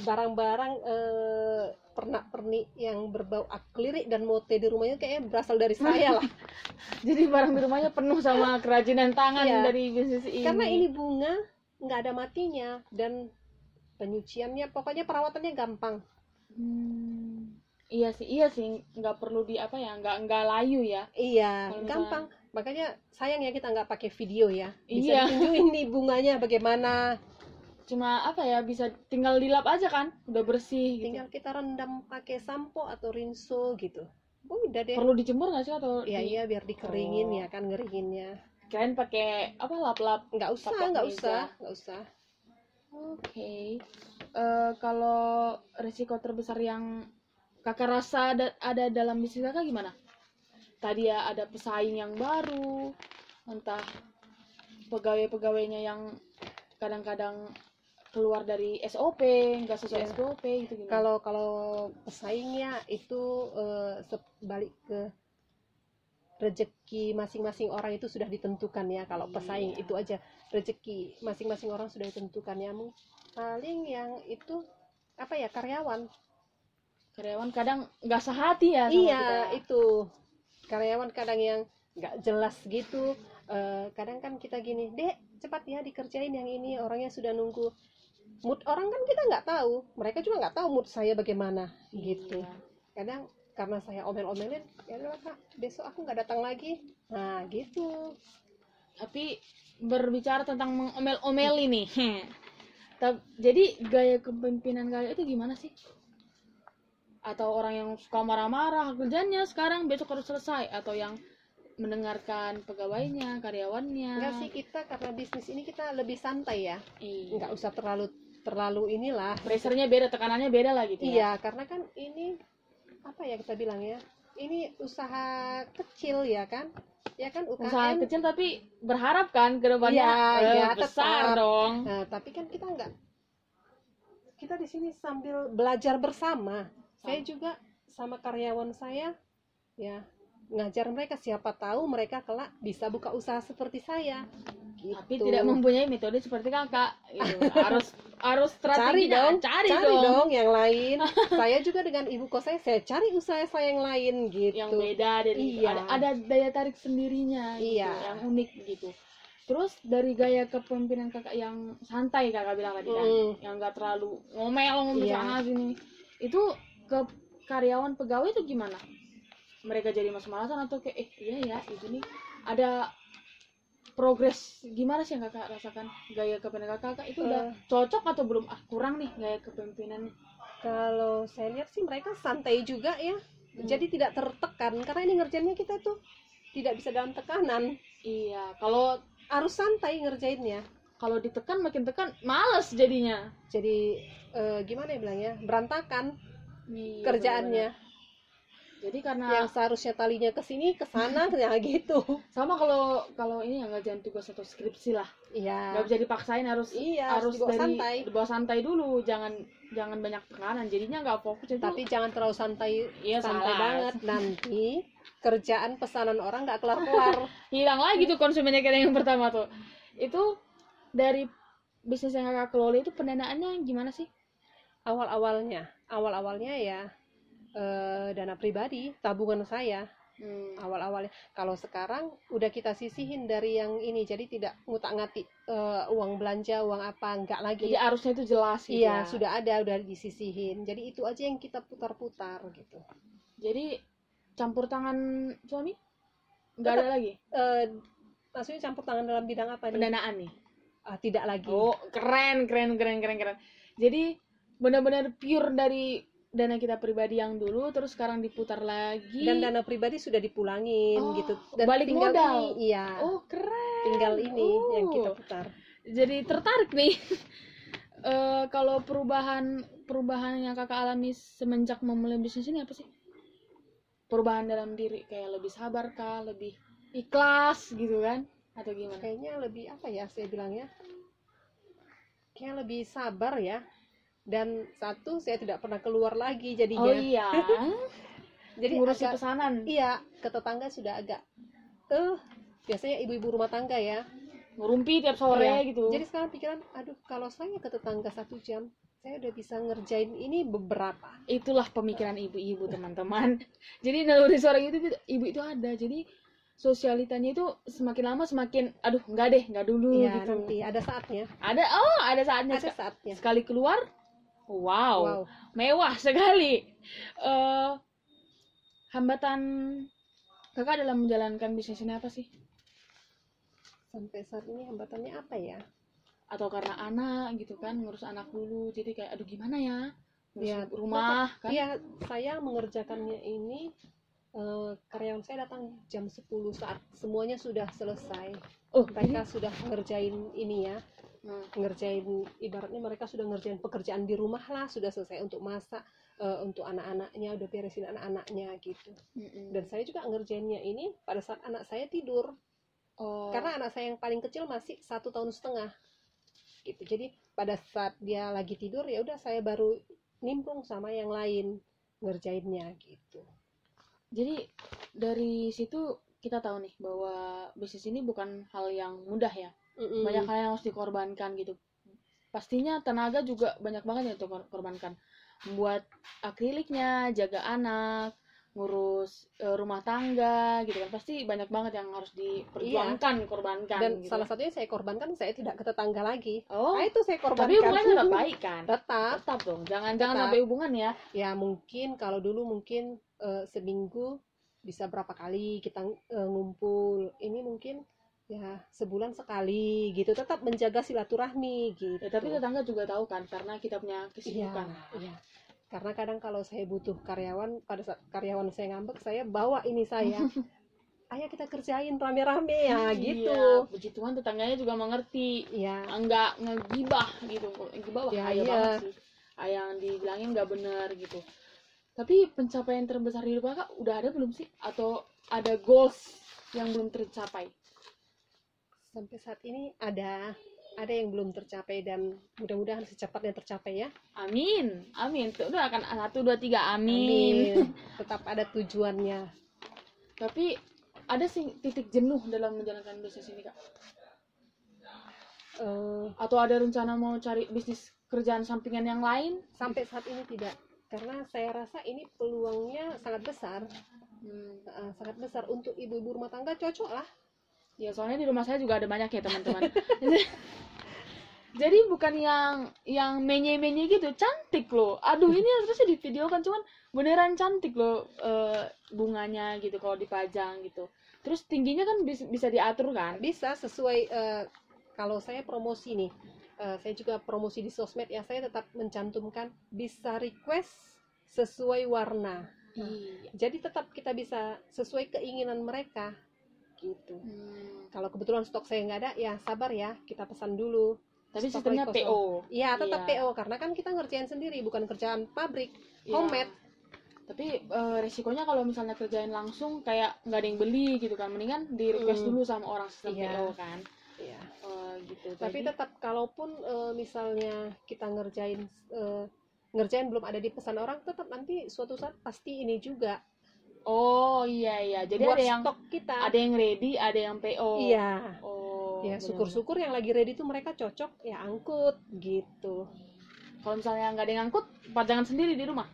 barang-barang eh, pernak-pernik yang berbau akrilik dan mote di rumahnya kayaknya berasal dari saya lah. *laughs* Jadi barang di rumahnya penuh sama kerajinan tangan Iya. dari bisnis ini. Karena ini bunga nggak ada matinya dan penyuciannya. Pokoknya perawatannya gampang. Hmm, iya sih iya sih nggak perlu di apa ya nggak nggak layu ya Iya, misalnya- gampang. Makanya sayang ya kita nggak pakai video ya. Bisa Iya. ditunjukin nih bunganya bagaimana. cuma apa ya bisa tinggal dilap aja kan udah bersih gitu Tinggal kita rendam pakai sampo atau rinso gitu. Oh, udah deh. perlu dijemur nggak sih atau Iya di- iya biar dikeringin Oh. ya kan ngeringinnya. kirain pakai apa lap-lap Nggak usah, nggak usah, nggak usah. oke Eh, kalau risiko terbesar yang kakak rasa ada, ada dalam bisnis kakak gimana? Tadi ya ada pesaing yang baru entah pegawai-pegawainya yang kadang-kadang keluar dari SOP nggak sesuai Iya. SOP gitu gimana? Kalau kalau pesaingnya itu eh, sebalik ke rezeki masing-masing orang itu sudah ditentukan ya. Kalau pesaing Iya. itu aja rezeki masing-masing orang sudah ditentukan ya. Paling yang itu apa ya karyawan karyawan kadang nggak sehati ya sama iya kita. itu. Karyawan kadang yang nggak jelas gitu. Eh, kadang kan kita gini dek cepat ya dikerjain yang ini orangnya sudah nunggu. Mood orang kan kita nggak tahu. Mereka juga nggak tahu mood saya bagaimana gitu. Iya. kadang karena saya omel-omelin ya udah kak besok aku nggak datang lagi. Nah gitu. Tapi berbicara tentang mengomel-omeli nih. *laughs* Jadi gaya kepemimpinan kalian itu gimana sih atau orang yang suka marah-marah kerjanya sekarang besok harus selesai. Atau yang mendengarkan pegawainya karyawannya. Enggak sih kita karena bisnis ini kita lebih santai ya. Iya. nggak usah terlalu terlalu inilah. Pressernya beda tekanannya beda lah gitu ya. Iya karena kan ini apa ya kita bilang ya ini usaha kecil ya kan? Ya kan UKM usaha kecil tapi berharap kan ke depannya Iya, eh, iya, besar tetap. dong. Nah, tapi kan kita nggak kita di sini sambil belajar bersama. Saya juga sama karyawan saya ya ngajar mereka siapa tahu mereka kelak bisa buka usaha seperti saya. Gitu. tapi tidak mempunyai metode seperti kakak gitu. *laughs* harus harus cari dong, cari, cari dong. dong yang lain. *laughs* saya juga dengan ibu kos saya, saya cari usaha saya yang lain gitu. yang beda dari Iya. ada, ada daya tarik sendirinya gitu, Iya. yang unik gitu terus dari gaya kepemimpinan kakak yang santai kakak bilang tadi kan Mm. yang nggak terlalu ngomel ngomel Iya. sana sini itu ke karyawan pegawai itu gimana mereka jadi mas-malasan atau kayak eh iya ya itu nih ada progres gimana sih yang kakak rasakan gaya kepemimpinan kakak itu udah Eh. cocok atau belum ah kurang nih gaya kepemimpinannya Kalau saya lihat sih mereka santai juga ya. Hmm. Jadi tidak tertekan karena ini ngerjainnya kita tuh tidak bisa dalam tekanan. iya kalau Harus santai ngerjainnya. kalau ditekan makin tekan males jadinya jadi eh, gimana ya bilangnya berantakan Iya, kerjaannya. jadi karena yang seharusnya talinya ke sini ke sana ya *laughs* gitu. Sama kalau kalau ini yang ngerjain tugas atau skripsi lah. Iya. Nggak bisa dipaksain harus iya harus dibawa dari santai. dibawa santai dulu. Jangan jangan banyak tekanan jadinya nggak fokus jadi tapi jangan terlalu santai iya santai salah. banget. Nanti kerjaan pesanan orang nggak kelar kelar *laughs* hilang lagi tuh konsumennya kita yang pertama tuh. Itu dari bisnis yang kakak kelola itu pendanaannya gimana sih awal awalnya awal awalnya ya eh, dana pribadi tabungan saya hmm. awal awalnya kalau sekarang udah kita sisihin dari yang ini jadi tidak ngutak ngatik uang belanja uang apa nggak lagi jadi arusnya itu jelas gitu Iya, ya. sudah ada, udah disisihin. Jadi itu aja yang kita putar-putar gitu. jadi campur tangan suami nggak ada lagi Eh, maksudnya campur tangan dalam bidang apa nih? pendanaan nih Ah, tidak lagi. Oh, keren, keren, keren, keren, keren. Jadi benar-benar pure dari dana kita pribadi yang dulu, terus sekarang diputar lagi. Dan dana pribadi sudah dipulangin Oh, gitu. Dan balik tinggal modal. Ini, iya. Oh, keren. tinggal ini yang kita Oh, putar. Jadi tertarik nih. *laughs* Eh, kalau perubahan perubahan yang kakak alami semenjak memulai bisnis ini apa sih? Perubahan dalam diri kayak lebih sabar kah, lebih ikhlas gitu kan? Atau gimana? Kayaknya lebih apa ya saya bilangnya? Kayak lebih sabar ya. Dan satu saya tidak pernah keluar lagi jadinya. Oh iya, *laughs* Jadi ngurusi agak, pesanan. iya ke tetangga sudah agak eh biasanya ibu-ibu rumah tangga ya Ngurumpi tiap sore Iya. gitu. Jadi sekarang pikiran, aduh kalau saya ke tetangga satu jam, saya udah bisa ngerjain ini beberapa. itulah pemikiran ibu-ibu teman-teman *laughs* jadi naluri seorang itu ibu itu ada jadi sosialitanya itu semakin lama semakin aduh nggak deh nggak dulu Iya, gitu nanti ada saatnya. ada oh ada saatnya Ada saatnya. sekali keluar wow, Wow. mewah sekali Eh, hambatan kakak dalam menjalankan bisnis ini apa sih Sampai saat ini hambatannya apa ya? atau karena anak gitu kan ngurus anak dulu jadi kayak aduh gimana ya ngurus Iya, rumah kan Iya, saya mengerjakannya ini eh, karyawan saya datang jam 10 saat semuanya sudah selesai. oh Mereka sudah ngerjain ini ya. Hmm. ngerjain ibaratnya mereka sudah ngerjain pekerjaan di rumah lah sudah selesai untuk masak eh, untuk anak-anaknya udah beresin anak-anaknya gitu Mm-mm. dan saya juga ngerjainnya ini pada saat anak saya tidur oh. karena anak saya yang paling kecil masih satu tahun setengah gitu jadi pada saat dia lagi tidur ya udah saya baru nimbrung sama yang lain ngerjainnya gitu jadi dari situ kita tahu nih bahwa bisnis ini bukan hal yang mudah ya Mm-mm. banyak hal yang harus dikorbankan gitu. Pastinya tenaga juga banyak banget yang dikorbankan. Membuat akriliknya jaga anak ngurus eh, rumah tangga gitu kan. Pasti banyak banget yang harus diperjuangkan korbankan dan gitu. salah satunya saya korbankan saya tidak ke tetangga lagi. Oh. Nah itu saya korbankan. tapi hubungannya tetap *laughs* baik kan? Tetap. Tetap dong. Jangan jangan Tetap. sampai hubungan ya. Ya mungkin kalau dulu mungkin eh, seminggu bisa berapa kali kita eh, ngumpul. Ini mungkin ya sebulan sekali gitu. Tetap menjaga silaturahmi gitu. Ya tapi tetangga juga tahu kan karena kita punya Iya, kesibukan. Iya. karena kadang kalau saya butuh karyawan pada saat karyawan saya ngambek saya bawa ini saya. *laughs* Ayo kita kerjain rame-rame ya gitu. Iya, puji Tuhan tetangganya juga mengerti ya nggak ngegibah gitu. Ngegibah Ya, bahaya iya. banget sih. Ah, yang dibilangin nggak benar gitu. Tapi pencapaian terbesar di hidup kakak udah ada belum sih? Atau ada goals yang belum tercapai sampai saat ini ada ada yang belum tercapai dan mudah-mudahan secepatnya tercapai ya. Amin amin. Tuh, udah akan satu dua tiga amin, Amin. *laughs* tetap ada tujuannya. Tapi ada sih titik jenuh dalam menjalankan bisnis ini kak? Eh, atau ada rencana mau cari bisnis kerjaan sampingan yang lain? Sampai saat ini tidak. Karena saya rasa ini peluangnya sangat besar. Hmm, Eh, sangat besar untuk ibu-ibu rumah tangga cocok lah ya soalnya di rumah saya juga ada banyak ya teman-teman. *laughs* Jadi bukan yang yang menye menye gitu cantik loh. Aduh ini harusnya di video kan cuman beneran cantik loh eh, bunganya gitu kalau dipajang gitu. Terus tingginya kan bis- bisa diatur kan? Bisa sesuai eh, kalau saya promosi nih eh, saya juga promosi di sosmed ya saya tetap mencantumkan bisa request sesuai warna. Iya. Jadi tetap kita bisa sesuai keinginan mereka gitu Hmm, kalau kebetulan stok saya nggak ada ya sabar ya kita pesan dulu tapi Stok sistemnya. PO Iya tetap Iya. PO karena kan kita ngerjain sendiri bukan kerjaan pabrik Iya. homemade tapi eh, resikonya kalau misalnya kerjain langsung kayak nggak ada yang beli gitu kan mendingan di request Hmm. dulu sama orang sistem Iya. PO kan Iya. Eh, gitu tapi Jadi- tetap kalaupun eh, misalnya kita ngerjain eh, ngerjain belum ada di pesan orang tetap nanti suatu saat pasti ini juga oh iya iya. Jadi buat ada yang stok kita. ada yang ready ada yang PO iya. Oh ya syukur-syukur yang lagi ready tuh mereka cocok ya angkut gitu. Kalau misalnya nggak ada yang ngangkut pajangan sendiri di rumah.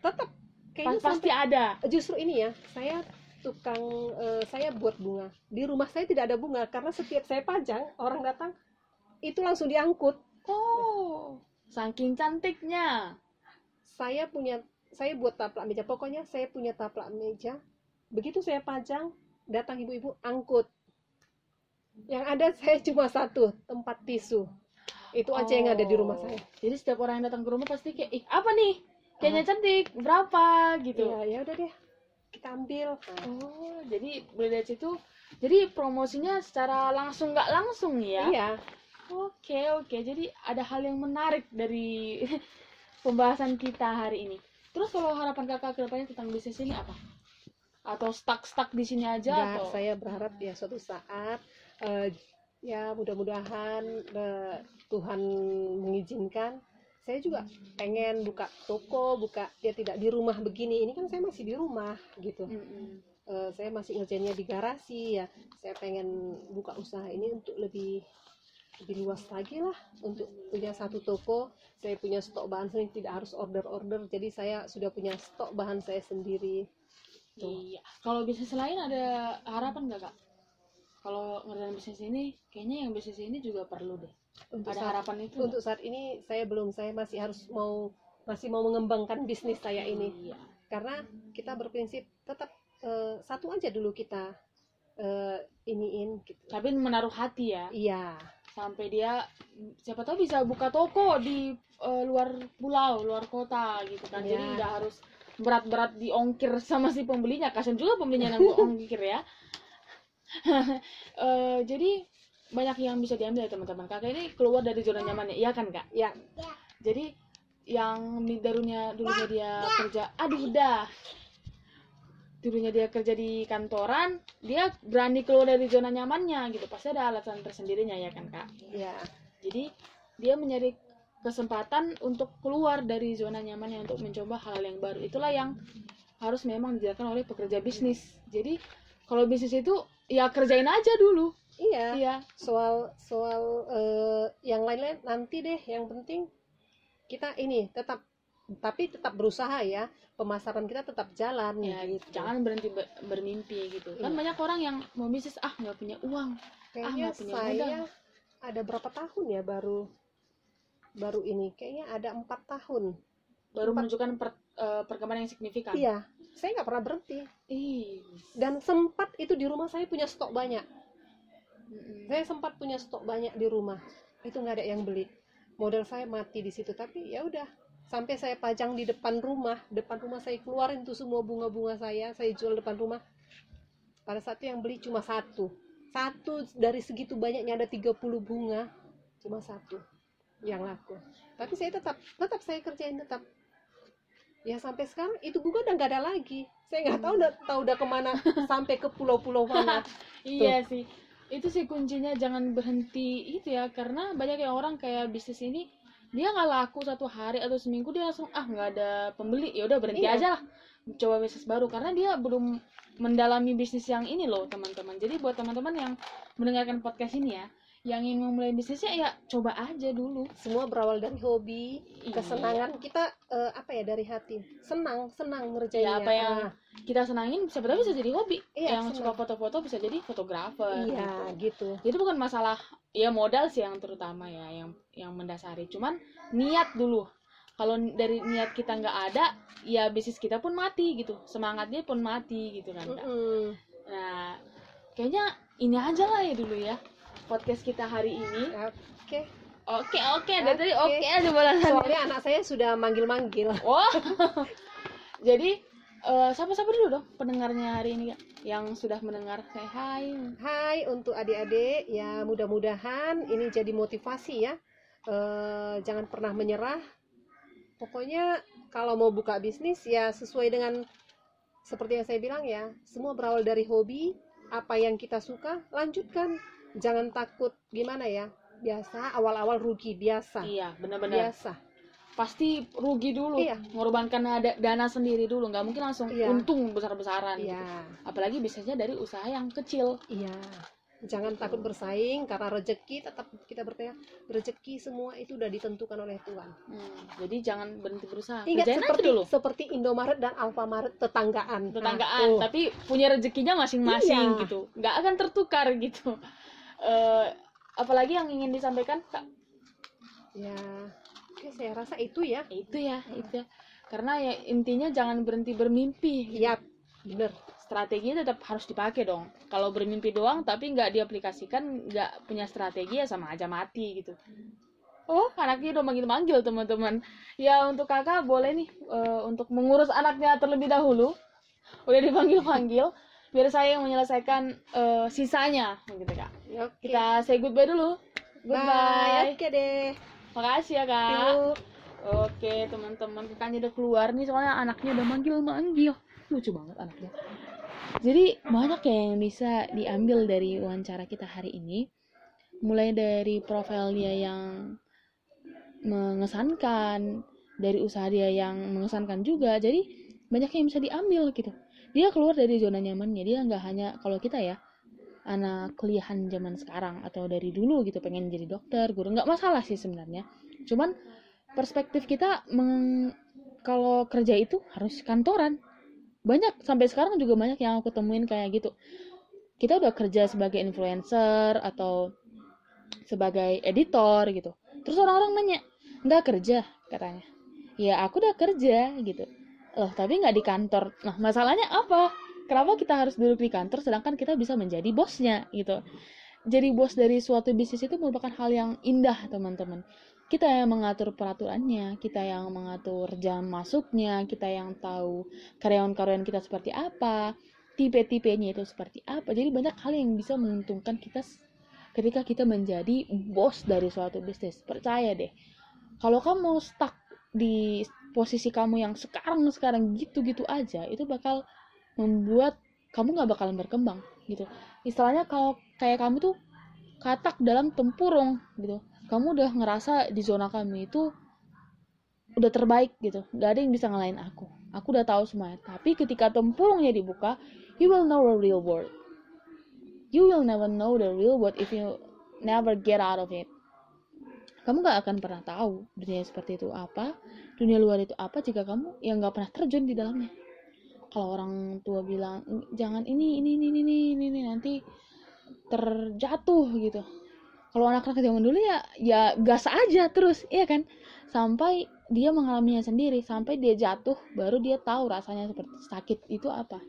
Tetap Pas- kayaknya pasti ada. Sampai- justru ini ya saya tukang eh, saya buat bunga. Di rumah saya tidak ada bunga karena setiap saya pajang orang datang itu langsung diangkut. Oh saking cantiknya. Saya punya saya buat taplak meja. Pokoknya saya punya taplak meja. Begitu saya pajang datang ibu-ibu angkut. Yang ada saya cuma satu tempat tisu. Itu aja yang ada di rumah Oh. saya. Jadi setiap orang yang datang ke rumah pasti kayak ih apa nih? Kayaknya cantik berapa? Gitu. Ya ya udah deh. Kita ambil. Oh jadi mulai dari situ. Jadi promosinya secara langsung nggak langsung ya? Iya. Oke oke. Jadi ada hal yang menarik dari *laughs* pembahasan kita hari ini terus kalau harapan kakak ke depannya tentang bisnis ini apa? Atau stuck stuck di sini aja Nggak, atau? saya berharap ya suatu saat eh, ya mudah-mudahan eh, Tuhan mengizinkan. Saya juga pengen buka toko buka ya tidak di rumah begini. Ini kan saya masih di rumah gitu. Mm-mm. Eh, saya masih ngerjainnya di garasi ya. Saya pengen buka usaha ini untuk lebih lebih luas lagi lah untuk punya satu toko saya punya stok bahan sendiri tidak harus order-order jadi saya sudah punya stok bahan saya sendiri Tuh. Iya. Kalau bisnis lain ada harapan nggak kak? Kalau ngerjain bisnis ini, kayaknya yang bisnis ini juga perlu deh. untuk Ada saat, harapan itu. untuk saat ini saya belum saya masih harus mau masih mau mengembangkan bisnis saya ini Iya. karena kita berprinsip tetap eh, satu aja dulu kita eh, iniin gitu Tapi menaruh hati ya, iya sampai dia siapa tahu bisa buka toko di eh, luar pulau, luar kota gitu kan. Jadi Iya. nggak harus berat-berat diongkir sama si pembelinya. Kasian juga pembelinya yang ongkir ya. *laughs* Eh, jadi banyak yang bisa diambil ya teman-teman kakak ini keluar dari zona nyamannya iya kan kak ya jadi yang mi- dulunya dia kerja aduh udah dulunya dia kerja di kantoran dia berani keluar dari zona nyamannya gitu. Pasti ada alasan tersendirinya ya kan kak? Ya jadi dia mencari kesempatan untuk keluar dari zona nyamannya untuk mencoba hal yang baru. Itulah yang harus memang dijalankan oleh pekerja bisnis. Jadi kalau bisnis itu ya kerjain aja dulu. Iya. Iya. Soal soal eh, yang lain-lain nanti deh. Yang penting kita ini tetap tapi tetap berusaha ya pemasaran kita tetap jalan ya gitu. jangan berhenti be- bermimpi gitu. Kan Iya. banyak orang yang mau bisnis ah nggak punya uang. Kayaknya nggak punya saya modal. ada berapa tahun ya baru baru ini? Kayaknya ada empat tahun. Baru Empat- menunjukkan per- eh, perkembangan yang signifikan. Iya saya nggak pernah berhenti. Ih. dan sempat itu di rumah saya punya stok banyak. Mm-mm. saya sempat punya stok banyak di rumah. Itu nggak ada yang beli. Modal saya mati di situ tapi ya udah sampai saya pajang di depan rumah depan rumah saya keluarin tuh semua bunga-bunga saya saya jual depan rumah. Pada saat itu yang beli cuma satu. Satu dari segitu banyaknya ada 30 bunga cuma satu yang laku. Tapi saya tetap tetap saya kerjain tetap. Ya sampai sekarang itu bunga udah nggak ada lagi. Saya nggak tahu udah tahu udah ke mana *laughs* sampai ke pulau-pulau mana *laughs* Iya sih. Itu sih kuncinya jangan berhenti itu ya. Karena banyak yang orang kayak bisnis ini dia nggak laku satu hari atau seminggu dia langsung ah nggak ada pembeli ya udah berhenti Iya. aja lah. Coba bisnis baru. Karena dia belum mendalami bisnis yang ini loh teman-teman. Jadi buat teman-teman yang mendengarkan podcast ini ya yang ingin memulai bisnisnya ya coba aja dulu. Semua berawal dari hobi Iya. kesenangan. Kita eh, apa ya dari hati. Senang senang ngerjainnya. Ya, apa yang Ah, kita senangin siapa tahu bisa jadi hobi. Iya, yang suka senang. foto-foto bisa jadi fotografer iya gitu. gitu. Jadi bukan masalah ya modal sih yang terutama ya yang yang mendasari. Cuman niat dulu. Kalau dari niat kita nggak ada ya bisnis kita pun mati gitu. Semangatnya pun mati gitu kan Kak. Mm-mm. nah kayaknya ini aja lah ya dulu ya podcast kita hari ini. Oke. Oke oke. Dari tadi Oke. aja balasannya soalnya anak saya sudah manggil-manggil. Wah *laughs* jadi eh, sapa-sapa dulu dong pendengarnya hari ini yang sudah mendengar. Say hai Hai untuk adik-adik. Ya mudah-mudahan ini jadi motivasi ya. Eh, jangan pernah menyerah. Pokoknya kalau mau buka bisnis ya sesuai dengan seperti yang saya bilang ya semua berawal dari hobi apa yang kita suka lanjutkan jangan takut gimana ya? Biasa awal-awal rugi biasa. Iya benar-benar. Biasa. Pasti rugi dulu Iya. mengorbankan ada dana sendiri dulu nggak mungkin langsung Iya. untung besar-besaran gitu. iya. Apalagi bisnisnya dari usaha yang kecil. Iya. Jangan takut bersaing karena rezeki tetap kita bertanya rezeki semua itu udah ditentukan oleh Tuhan. Hmm, jadi jangan berhenti berusaha. Ingat kerjain seperti dulu. seperti Indomaret dan Alfamaret tetanggaan. tetanggaan Nah, tuh. tapi punya rezekinya masing-masing Iya. gitu. Nggak akan tertukar gitu Eh, apalagi yang ingin disampaikan kak? Ya, oke saya rasa itu ya. Ya itu ya itu. Ya karena ya intinya jangan berhenti bermimpi. Iya, bener. strateginya tetap harus dipakai dong. Kalau bermimpi doang tapi nggak diaplikasikan nggak punya strategi ya sama aja mati gitu. Oh anaknya udah manggil-manggil teman-teman. Ya untuk kakak boleh nih eh, untuk mengurus anaknya terlebih dahulu. Udah dipanggil-panggil biar saya yang menyelesaikan eh, sisanya gitu kak Oke. kita say goodbye dulu. Bye. goodbye Oke deh. makasih ya kak. Oke teman-teman. Kakaknya udah keluar nih soalnya anaknya udah manggil-manggil. Lucu banget anaknya. Jadi banyak ya yang bisa diambil dari wawancara kita hari ini. Mulai dari profil dia yang mengesankan dari usaha dia yang mengesankan juga. Jadi banyak yang bisa diambil gitu. Dia keluar dari zona nyamannya. Dia nggak hanya kalau kita ya anak kuliahan zaman sekarang atau dari dulu gitu pengen jadi dokter guru nggak masalah sih sebenarnya. Cuman perspektif kita meng- kalau kerja itu harus kantoran. Banyak sampai sekarang juga banyak yang aku temuin kayak gitu. Kita udah kerja sebagai influencer atau sebagai editor gitu. Terus orang-orang nanya nggak kerja? katanya. Ya aku udah kerja gitu. Loh tapi nggak di kantor. Nah masalahnya apa kenapa kita harus duduk di kantor sedangkan kita bisa menjadi bosnya gitu. Jadi bos dari suatu bisnis itu merupakan hal yang indah teman-teman. Kita yang mengatur peraturannya kita yang mengatur jam masuknya kita yang tahu karyawan-karyawan kita seperti apa tipe-tipenya itu seperti apa. Jadi banyak hal yang bisa menguntungkan kita ketika kita menjadi bos dari suatu bisnis. Percaya deh kalau kamu stuck di posisi kamu yang sekarang sekarang gitu-gitu aja itu bakal membuat kamu nggak bakalan berkembang gitu. Istilahnya kalau kayak kamu tuh katak dalam tempurung gitu. Kamu udah ngerasa di zona kamu itu udah terbaik gitu. Nggak ada yang bisa ngalahin aku. Aku udah tahu semuanya. Tapi ketika tempurungnya dibuka you will know the real world. You will never know the real world if you never get out of it. Kamu gak akan pernah tahu dunia seperti itu apa dunia luar itu apa jika kamu yang gak pernah terjun di dalamnya kalau orang tua bilang jangan ini ini ini ini ini, ini nanti terjatuh gitu. Kalau anak-anak zaman dulu ya ya gas aja terus iya kan? Sampai dia mengalaminya sendiri sampai dia jatuh baru dia tahu rasanya seperti sakit itu apa.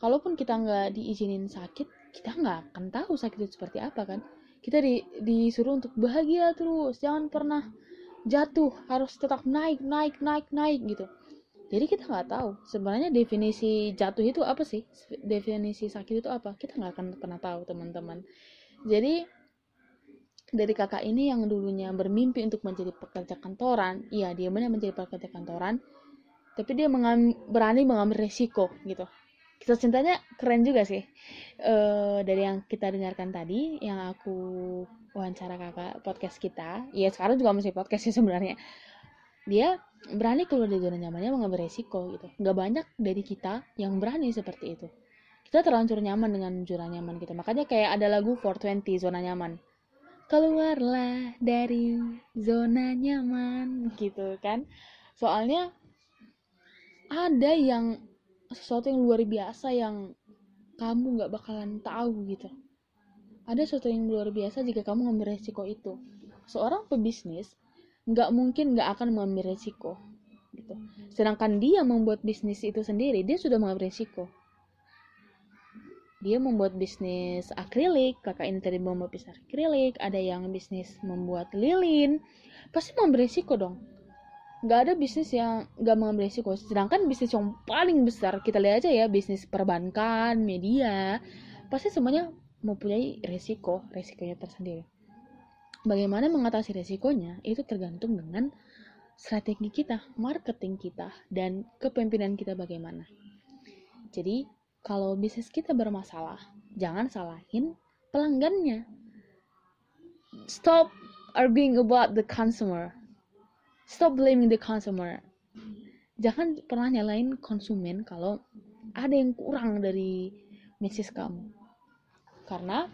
Kalaupun kita nggak diizinin sakit kita nggak akan tahu sakit itu seperti apa kan? Kita di, disuruh untuk bahagia terus jangan pernah jatuh harus tetap naik naik naik naik gitu jadi kita nggak tahu sebenarnya definisi jatuh itu apa sih? Definisi sakit itu apa? Kita nggak akan pernah tahu teman-teman. Jadi dari kakak ini yang dulunya bermimpi untuk menjadi pekerja kantoran iya dia benar menjadi pekerja kantoran tapi dia mengam, berani mengambil resiko gitu. Kisah cintanya keren juga sih. E, dari yang kita dengarkan tadi yang aku wawancara kakak podcast kita ya sekarang juga masih podcast sih sebenarnya dia berani keluar dari zona nyamannya mengambil resiko gitu. Nggak banyak dari kita yang berani seperti itu. Kita terlanjur nyaman dengan zona nyaman kita. Makanya kayak ada lagu 420 zona nyaman. Keluarlah dari zona nyaman gitu kan. Soalnya ada yang sesuatu yang luar biasa yang kamu nggak bakalan tahu gitu. Ada sesuatu yang luar biasa jika kamu ngambil resiko itu. Seorang pebisnis nggak mungkin nggak akan mengambil resiko gitu. Sedangkan dia membuat bisnis itu sendiri dia sudah mengambil resiko. Dia membuat bisnis akrilik kakak ini tadi membuat bisnis akrilik ada yang bisnis membuat lilin pasti mengambil risiko dong. Nggak ada bisnis yang nggak mengambil risiko sedangkan bisnis yang paling besar kita lihat aja ya bisnis perbankan media pasti semuanya mempunyai risiko risikonya tersendiri bagaimana mengatasi risikonya itu tergantung dengan strategi kita marketing kita dan kepemimpinan kita bagaimana jadi kalau bisnis kita bermasalah, jangan salahin pelanggannya. Stop arguing about the consumer. Stop blaming the consumer. Jangan pernah nyalain konsumen kalau ada yang kurang dari bisnis kamu. Karena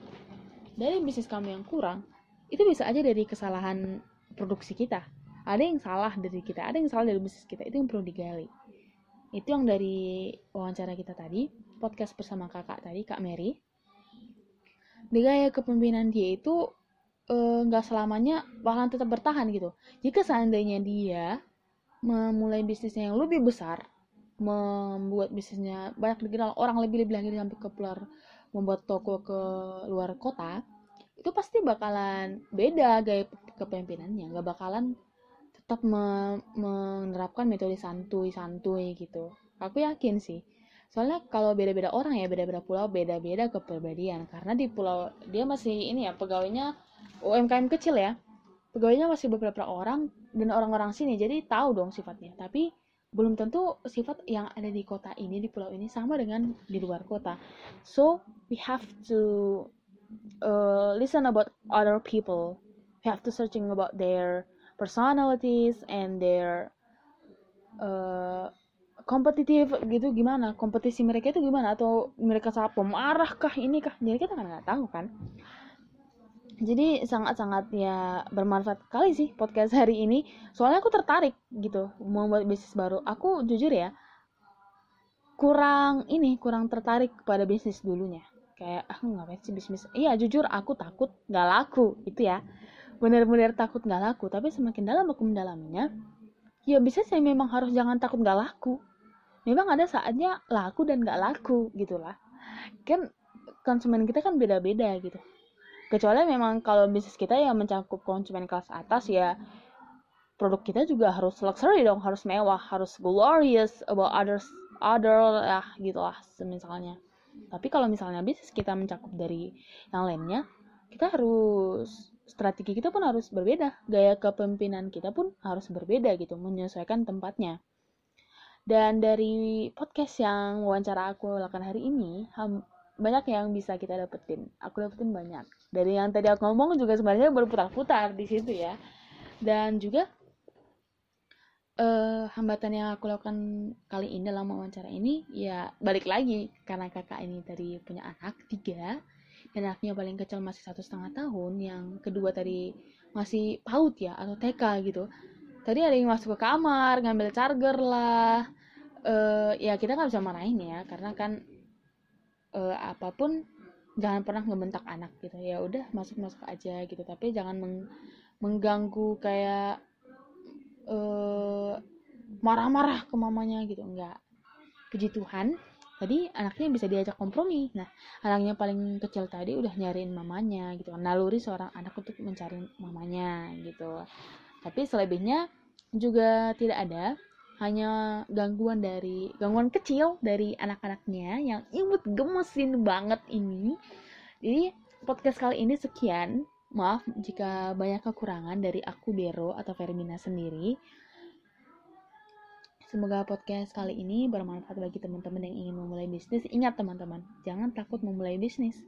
dari bisnis kamu yang kurang, itu bisa aja dari kesalahan produksi kita. Ada yang salah dari kita, ada yang salah dari bisnis kita. Itu yang perlu digali. Itu yang dari wawancara kita tadi podcast bersama kakak tadi kak Mary di gaya kepemimpinan dia itu eh, nggak uh, selamanya bakalan tetap bertahan gitu jika seandainya dia memulai bisnisnya yang lebih besar membuat bisnisnya banyak dikenal orang lebih-lebih lagi sampai ke luar membuat toko ke luar kota itu pasti bakalan beda gaya kepemimpinannya nggak bakalan tetap me menerapkan metode santuy-santuy gitu. Aku yakin sih. Soalnya kalau beda-beda orang ya beda-beda pulau beda-beda kepribadian. Karena di pulau dia masih ini ya pegawainya UMKM kecil ya. Pegawainya masih beberapa orang dan orang-orang sini jadi tahu dong sifatnya. Tapi belum tentu sifat yang ada di kota ini di pulau ini sama dengan di luar kota. So we have to uh, listen about other people. We have to searching about their personalities and their uh, gitu gimana? Kompetisi mereka itu gimana? Atau mereka sangat pemarah kah ini kah? Jadi kita kan nggak tahu kan? Jadi sangat-sangat ya bermanfaat kali sih podcast hari ini. Soalnya aku tertarik gitu membuat bisnis baru. Aku jujur ya kurang ini kurang tertarik kepada bisnis dulunya kayak ah ngapain sih bisnis iya jujur aku takut nggak laku itu ya. Bener-bener takut nggak laku tapi semakin dalam aku mendalaminya ya bisa saya memang harus jangan takut nggak laku. Memang ada saatnya laku dan gak laku gitulah. Kan konsumen kita kan beda-beda gitu. Kecuali memang kalau bisnis kita yang mencakup konsumen kelas atas ya produk kita juga harus luxury dong harus mewah harus glorious about others other ya gitulah misalnya tapi kalau misalnya bisnis kita mencakup dari yang lainnya kita harus strategi kita pun harus berbeda. Gaya kepemimpinan kita pun harus berbeda gitu menyesuaikan tempatnya. Dan dari podcast yang wawancara aku lakukan hari ini banyak yang bisa kita dapetin. Aku dapetin banyak. Dari yang tadi aku ngomong juga sebenarnya berputar-putar di situ ya. Dan juga uh, hambatan yang aku lakukan kali ini dalam wawancara ini ya balik lagi karena kakak ini tadi punya anak tiga dan anaknya paling kecil masih satu setengah tahun yang kedua tadi masih PAUD ya atau TK gitu. Tadi ada yang masuk ke kamar ngambil charger lah. Uh, ya kita nggak bisa marahin ya karena kan uh, apa pun jangan pernah ngebentak anak gitu. Ya udah masuk masuk aja gitu. Tapi jangan meng mengganggu kayak marah-marah ke mamanya gitu. Enggak. Puji Tuhan tadi anaknya bisa diajak kompromi. Nah anaknya paling kecil tadi udah nyariin mamanya gitu. Naluri seorang anak untuk mencari mamanya gitu. Tapi selebihnya juga tidak ada. Hanya gangguan dari gangguan kecil dari anak-anaknya yang imut gemesin banget ini. Jadi podcast kali ini sekian Maaf jika banyak kekurangan dari aku Bero atau Fermina sendiri. Semoga podcast kali ini bermanfaat bagi teman-teman yang ingin memulai bisnis. Ingat teman-teman, jangan takut memulai bisnis.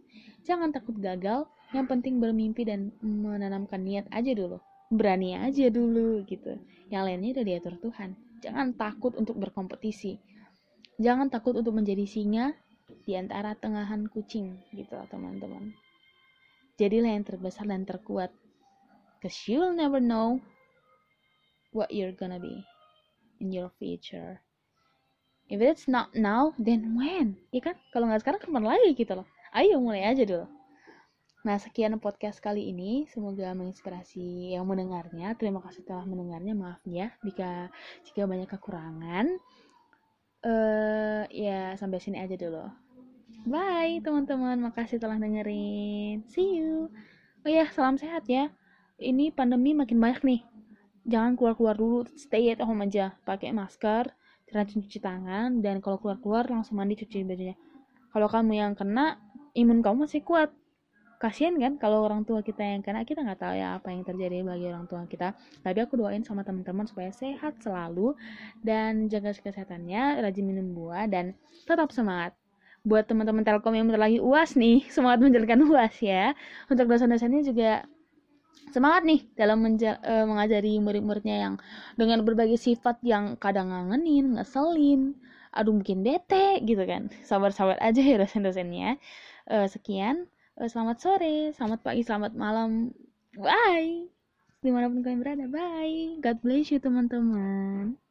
Jangan takut gagal, yang penting bermimpi dan menanamkan niat aja dulu. Berani aja dulu gitu. Yang lainnya udah diatur Tuhan. Jangan takut untuk berkompetisi. Jangan takut untuk menjadi singa di antara tengahan kucing gitu teman-teman. Jadilah yang terbesar dan terkuat. Cause you'll never know what you're gonna be in your future. If it's not now, then when? Ya kan? Kalau nggak sekarang, kapan lagi gitu loh. Ayo mulai aja dulu. Nah, sekian podcast kali ini. Semoga menginspirasi yang mendengarnya. Terima kasih telah mendengarnya. Maaf ya jika jika banyak kekurangan. Eh uh, ya sampai sini aja dulu. Bye teman-teman, makasih telah dengerin. See you. Oh ya, salam sehat ya. Ini pandemi makin banyak nih. Jangan keluar-keluar dulu, stay at home aja. Pakai masker, rajin cuci tangan, dan kalau keluar-keluar langsung mandi cuci bajunya. Kalau kamu yang kena, imun kamu masih kuat. Kasian kan kalau orang tua kita yang kena, kita nggak tahu ya apa yang terjadi bagi orang tua kita. Tapi aku doain sama teman-teman supaya sehat selalu dan jaga kesehatannya, rajin minum buah dan tetap semangat buat teman-teman Telkom yang bentar lagi UAS nih, *laughs* semangat menjalankan UAS ya. Untuk dosen-dosennya juga semangat nih dalam menja- uh, mengajari murid-muridnya yang dengan berbagai sifat yang kadang ngangenin, ngeselin, aduh bikin bete gitu kan. Sabar-sabar aja ya dosen-dosennya. Uh, sekian, uh, selamat sore, selamat pagi, selamat malam. Bye. Di mana pun kalian berada, bye. God bless you teman-teman.